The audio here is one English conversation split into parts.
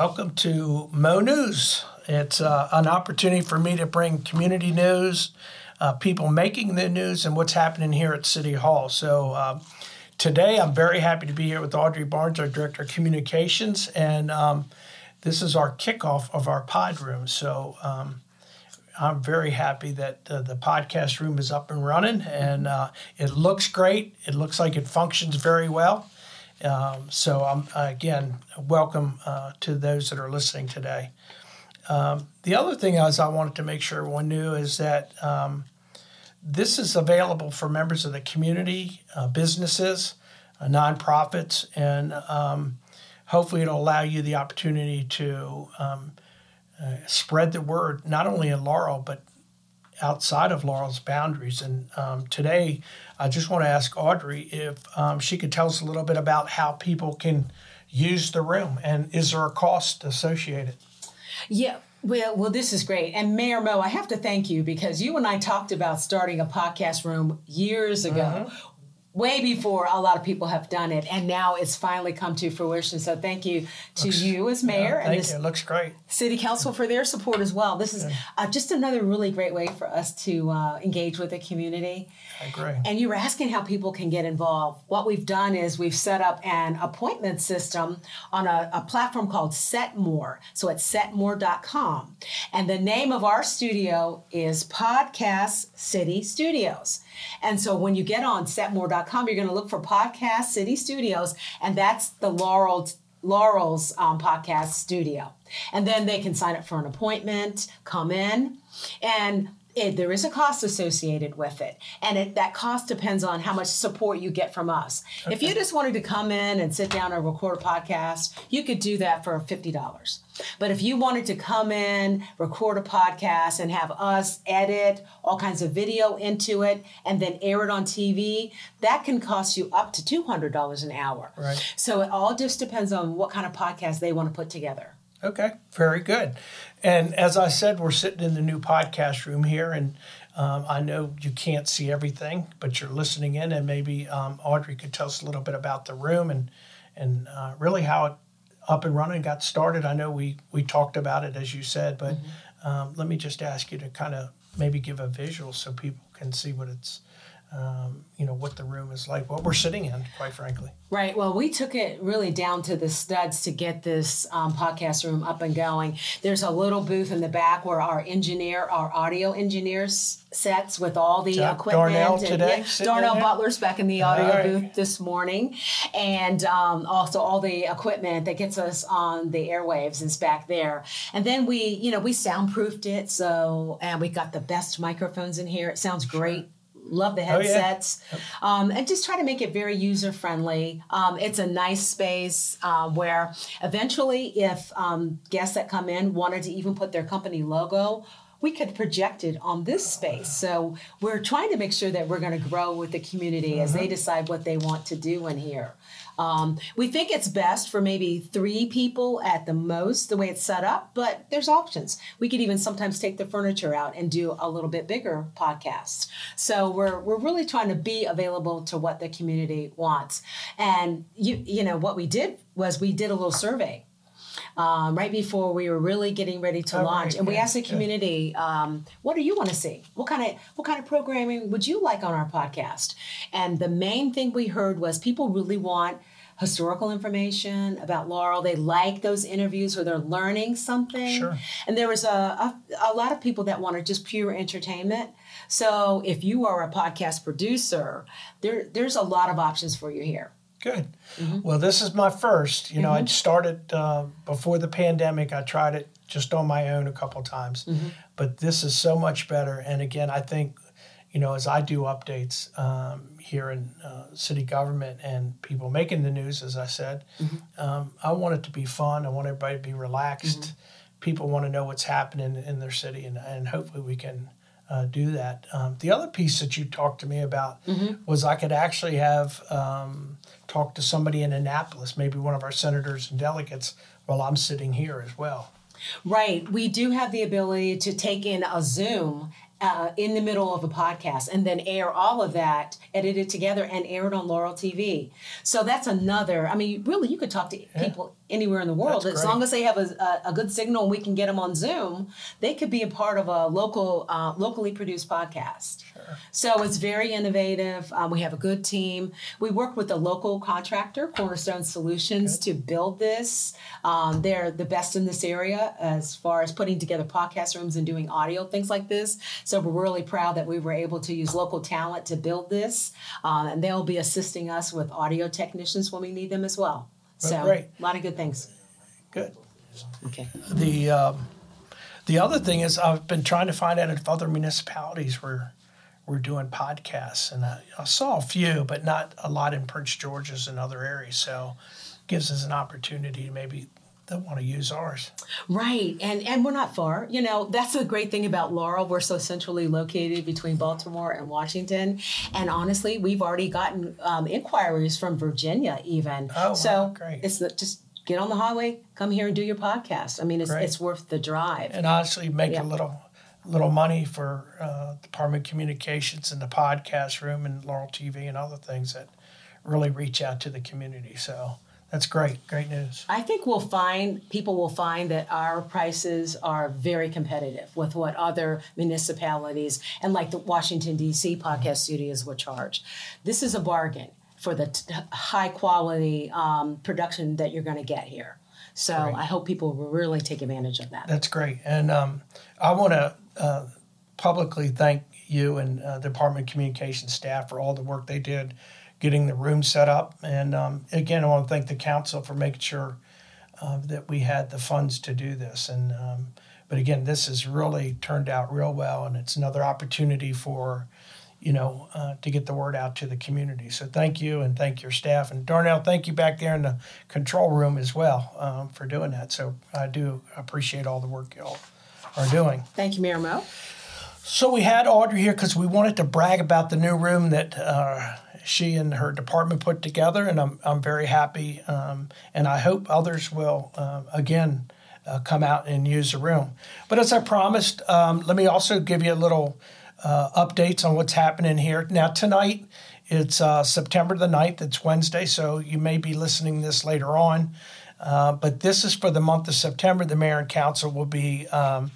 Welcome to Moe News. It's uh, an opportunity for me to bring community news, uh, people making the news, and what's happening here at City Hall. So um, today I'm very happy to be here with Audrey Barnes, our Director of Communications, and um, this is our kickoff of our pod room. So um, I'm very happy that uh, the podcast room is up and running, and uh, it looks great. It looks like it functions very well. Um, so, I'm again welcome uh, to those that are listening today. Um, the other thing is I wanted to make sure everyone knew is that um, this is available for members of the community, uh, businesses, uh, nonprofits, and um, hopefully it'll allow you the opportunity to um, uh, spread the word not only in Laurel but outside of Laurel's boundaries. And um, today, I just want to ask Audrey if um, she could tell us a little bit about how people can use the room and is there a cost associated? Yeah. Well, well, this is great. And Mayor Moe, I have to thank you because you and I talked about starting a podcast room years ago. Mm-hmm way before a lot of people have done it and now it's finally come to fruition. So thank you to looks, you as mayor yeah, and you. it looks great. city council for their support as well. This is yeah. uh, just another really great way for us to uh, engage with the community. I agree. and you were asking how people can get involved. What we've done is we've set up an appointment system on a, a platform called setmore. So it's setmore.com and the name of our studio is podcast city studios. And so when you get on setmore.com, you're going to look for Podcast City Studios, and that's the Laurel Laurel's um, podcast studio. And then they can sign up for an appointment, come in, and it, there is a cost associated with it, and it, that cost depends on how much support you get from us. Okay. If you just wanted to come in and sit down and record a podcast, you could do that for fifty dollars. But if you wanted to come in, record a podcast, and have us edit all kinds of video into it, and then air it on TV, that can cost you up to two hundred dollars an hour. Right. So it all just depends on what kind of podcast they want to put together. Okay, very good. And as I said, we're sitting in the new podcast room here, and um, I know you can't see everything, but you're listening in, and maybe um, Audrey could tell us a little bit about the room and and uh, really how it up and running got started. I know we we talked about it as you said, but mm-hmm. um, let me just ask you to kind of maybe give a visual so people can see what it's um, you know what the room is like, what we're sitting in, quite frankly. Right. Well, we took it really down to the studs to get this um, podcast room up and going. There's a little booth in the back where our engineer, our audio engineer sets with all the equipment. Darnell and, today. Yeah, Darnell Butler's back in the audio right. booth this morning, and um, also all the equipment that gets us on the airwaves is back there. And then we, you know, we soundproofed it, so and we got the best microphones in here. It sounds great. Sure love the headsets, oh, yeah. um, and just try to make it very user friendly. Um, it's a nice space uh, where eventually, if um, guests that come in wanted to even put their company logo we could project it on this space. So we're trying to make sure that we're going to grow with the community mm-hmm. as they mm-hmm. decide what they want to do in here. Um, we think it's best for maybe three people at the most, the way it's set up, but there's options. We could even sometimes take the furniture out and do a little bit bigger podcast. So we're, we're really trying to be available to what the community wants. And you, you know, what we did was we did a little survey um, right before we were really getting ready to oh, launch, right, and we asked the community, um, "What do you want to see? What kind of what kind of programming would you like on our podcast?" And the main thing we heard was people really want historical information about Laurel. They like those interviews where they're learning something. Sure. And there was a, a, a lot of people that wanted just pure entertainment. So if you are a podcast producer, there there's a lot of options for you here. Good. Mm-hmm. Well, this is my first. You know, mm-hmm. I started uh, before the pandemic. I tried it just on my own a couple times, mm-hmm. but this is so much better. And again, I think, you know, as I do updates um, here in uh, city government and people making the news, as I said, mm-hmm. um, I want it to be fun. I want everybody to be relaxed. Mm-hmm. People want to know what's happening in their city, and, and hopefully we can uh, do that. Um, the other piece that you talked to me about mm-hmm. was I could actually have um, talked to somebody in Annapolis, maybe one of our senators and delegates, while I'm sitting here as well. Right. We do have the ability to take in a Zoom uh, in the middle of a podcast and then air all of that, edit it together, and air it on Laurel TV. So that's another. I mean, really, you could talk to yeah. people anywhere in the world. That's as great. long as they have a, a, good signal and we can get them on Zoom, they could be a part of a local, uh, locally produced podcast. Sure. So it's very innovative. Um, we have a good team. We work with a local contractor, Cornerstone Solutions, to build this. Um, they're the best in this area as far as putting together podcast rooms and doing audio things like this. So we're really proud that we were able to use local talent to build this, um, and they'll be assisting us with audio technicians when we need them as well. So great. a lot of good things. Good. Okay. The um, the other thing is I've been trying to find out if other municipalities were were doing podcasts, and I, I saw a few, but not a lot in Prince George's and other areas. So gives us an opportunity to maybe they want to use ours. Right. And and we're not far. You know, that's the great thing about Laurel. We're so centrally located between Baltimore and Washington. And honestly, we've already gotten um, inquiries from Virginia even. Oh, so wow, great. it's the, just get on the highway, come here and do your podcast. I mean, it's, it's worth the drive. And honestly, make yeah. a little little money for uh, Department of Communications and the podcast room and Laurel TV and other things that really reach out to the community. So that's great. Great news. I think we'll find people will find that our prices are very competitive with what other municipalities and like the Washington D.C. podcast studios would charge. This is a bargain for the t- high quality um, production that you're going to get here. So great. I hope people will really take advantage of that. That's great, and um, I want to uh, publicly thank you and uh, the Department of Communications staff for all the work they did getting the room set up. And um, again, I want to thank the council for making sure uh, that we had the funds to do this. And um, but again, this has really turned out real well, and it's another opportunity for you know uh, to get the word out to the community. So thank you, and thank your staff, and Darnell, thank you back there in the control room as well um, for doing that. So I do appreciate all the work y'all are doing. Thank you, Mayor Moe. So we had Audrey here because we wanted to brag about the new room that uh, she and her department put together, and I'm, I'm very happy. Um, and I hope others will, uh, again, uh, come out and use the room. But as I promised, um, let me also give you a little uh, updates on what's happening here. Now, tonight, it's uh, September the 9th, it's Wednesday, so you may be listening this later on. Uh, but this is for the month of September. The mayor and council will be um,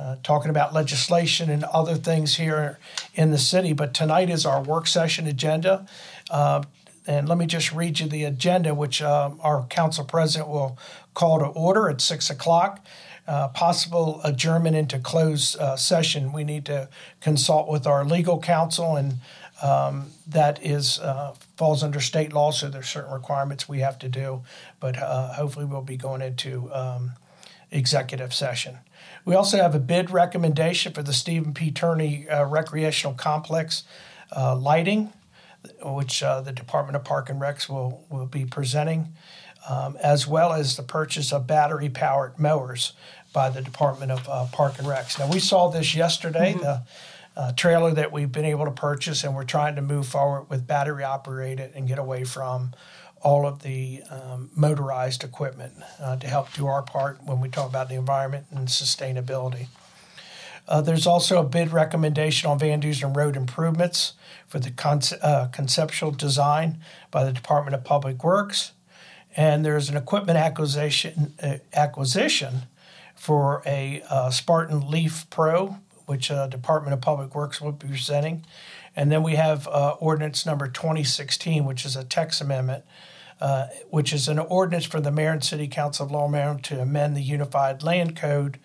uh, talking about legislation and other things here in the city. But tonight is our work session agenda. Uh, and let me just read you the agenda, which uh, our council president will call to order at 6 o'clock. Uh, possible adjournment into closed uh, session. We need to consult with our legal counsel, and um, that is uh, falls under state law. So there's certain requirements we have to do, but hopefully we'll be going into um, executive session. We also have a bid recommendation for the Stephen P. Turney uh, Recreational Complex uh, lighting, which uh, the Department of Park and Recs will, will be presenting, um, as well as the purchase of battery powered mowers by the Department of uh, Park and Recs. Now, we saw this yesterday. Mm-hmm. The uh, trailer that we've been able to purchase, and we're trying to move forward with battery operated and get away from all of the um, motorized equipment uh, to help do our part when we talk about the environment and sustainability. Uh, there's also a bid recommendation on Van Dusen Road improvements for the conce- uh, conceptual design by the Department of Public Works. And there's an equipment acquisition, uh, acquisition for a uh, Spartan Leaf Pro, which uh, Department of Public Works will be presenting. And then we have ordinance number 2016, which is a text amendment uh, which is an ordinance for the mayor and city council of Maryland to amend the Unified Land Code,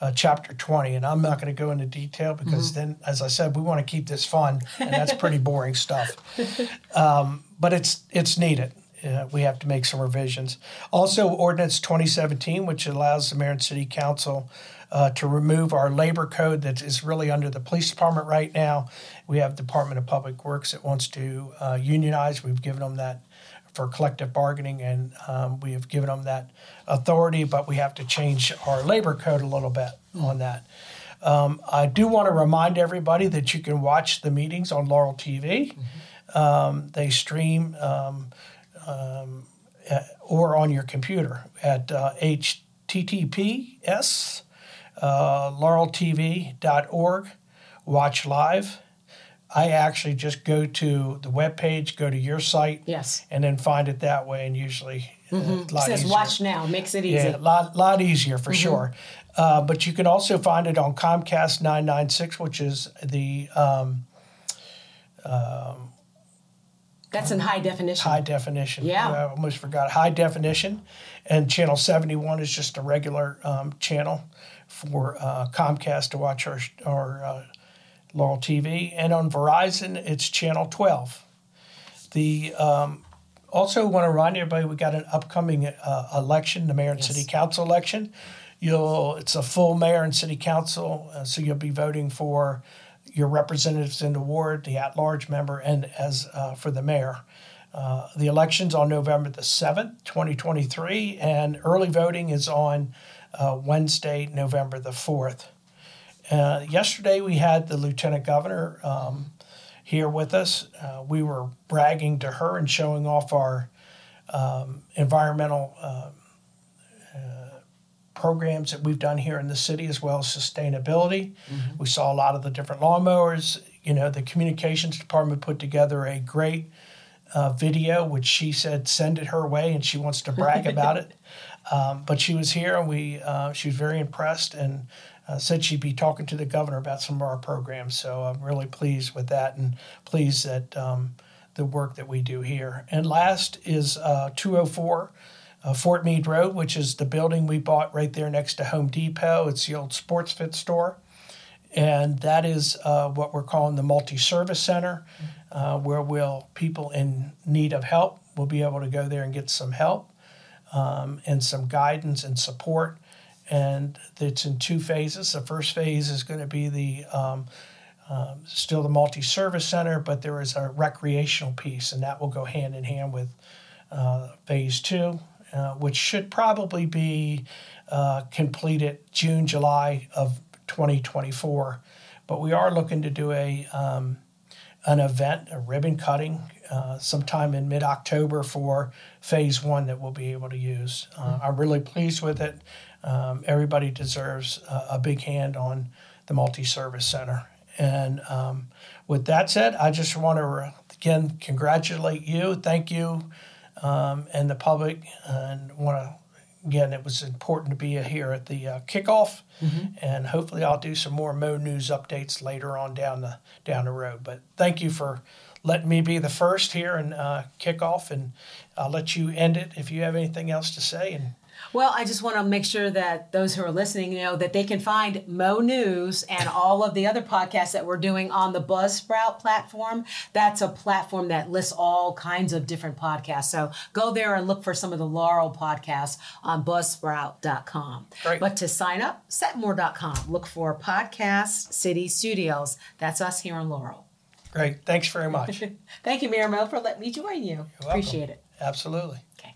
uh, Chapter 20. And I'm not going to go into detail because mm-hmm. then, as I said, we want to keep this fun, and that's pretty boring stuff. Um, but it's it's needed. Uh, we have to make some revisions. Also, Ordinance 2017, which allows the mayor and city council uh, to remove our labor code that is really under the police department right now. We have Department of Public Works that wants to uh, unionize. We've given them that for collective bargaining, and um, we have given them that authority, but we have to change our labor code a little bit on that. Um, I do want to remind everybody that you can watch the meetings on Laurel TV. Mm-hmm. Um, they stream um, um, at, or on your computer at uh, https uh, laureltv.org. Watch live I actually just go to the web page, go to your site, yes, and then find it that way. And usually, Mm-hmm. It says easier. watch now, makes it easy. Yeah, a lot, lot easier for mm-hmm. sure. Uh, but you can also find it on Comcast 996, which is the. Um, um, that's in high definition. High definition. Yeah. I almost forgot. High definition. And channel 71 is just a regular um, channel for uh, Comcast to watch our, our uh, Laurel TV. And on Verizon, it's channel 12. The um, also want to remind everybody we got an upcoming uh, election, the mayor and yes. city council election. You'll it's a full mayor and city council, uh, so you'll be voting for your representatives in the ward, the at-large member, and as uh, for the mayor. Uh, the election's on November the 7th, 2023, and early voting is on uh, Wednesday, November the 4th. Uh, yesterday, we had the lieutenant governor um, here with us. Uh, we were bragging to her and showing off our um, environmental uh, programs that we've done here in the city as well as sustainability. Mm-hmm. We saw a lot of the different lawnmowers. You know, the communications department put together a great uh, video, which she said send it her way, and she wants to brag about it. Um, but she was here, and we uh, she was very impressed, and uh, said she'd be talking to the governor about some of our programs. So I'm really pleased with that and pleased that um, the work that we do here. And last is uh, 204 uh, Fort Meade Road, which is the building we bought right there next to Home Depot. It's the old Sports Fit store. And that is uh, what we're calling the multi-service center, uh, where will people in need of help will be able to go there and get some help um, and some guidance and support and it's in two phases. The first phase is going to be the um, uh, still the multi-service center, but there is a recreational piece, and that will go hand in hand with uh, phase two, uh, which should probably be uh, completed June, July of 2024. But we are looking to do a um, an event, a ribbon cutting, uh, sometime in mid October for phase one that we'll be able to use. Uh, I'm really pleased with it. Um, everybody deserves a, a, big hand on the multi service center. And um, with that said, I just want to again congratulate you. Thank you um, and the public. And want to again, it was important to be here at the uh, kickoff, mm-hmm. and hopefully, I'll do some more Moe News updates later on down the down the road. But thank you for letting me be the first here and uh, kickoff, and I'll let you end it if you have anything else to say. And well, I just want to make sure that those who are listening know that they can find Moe News and all of the other podcasts that we're doing on the Buzzsprout platform. That's a platform that lists all kinds of different podcasts. So go there and look for some of the Laurel podcasts on buzzsprout.com. Great. But to sign up, setmore.com. Look for Podcast City Studios. That's us here in Laurel. Great. Thanks very much. Thank you, Mayor Moe, for letting me join you. Appreciate it. Absolutely. Okay.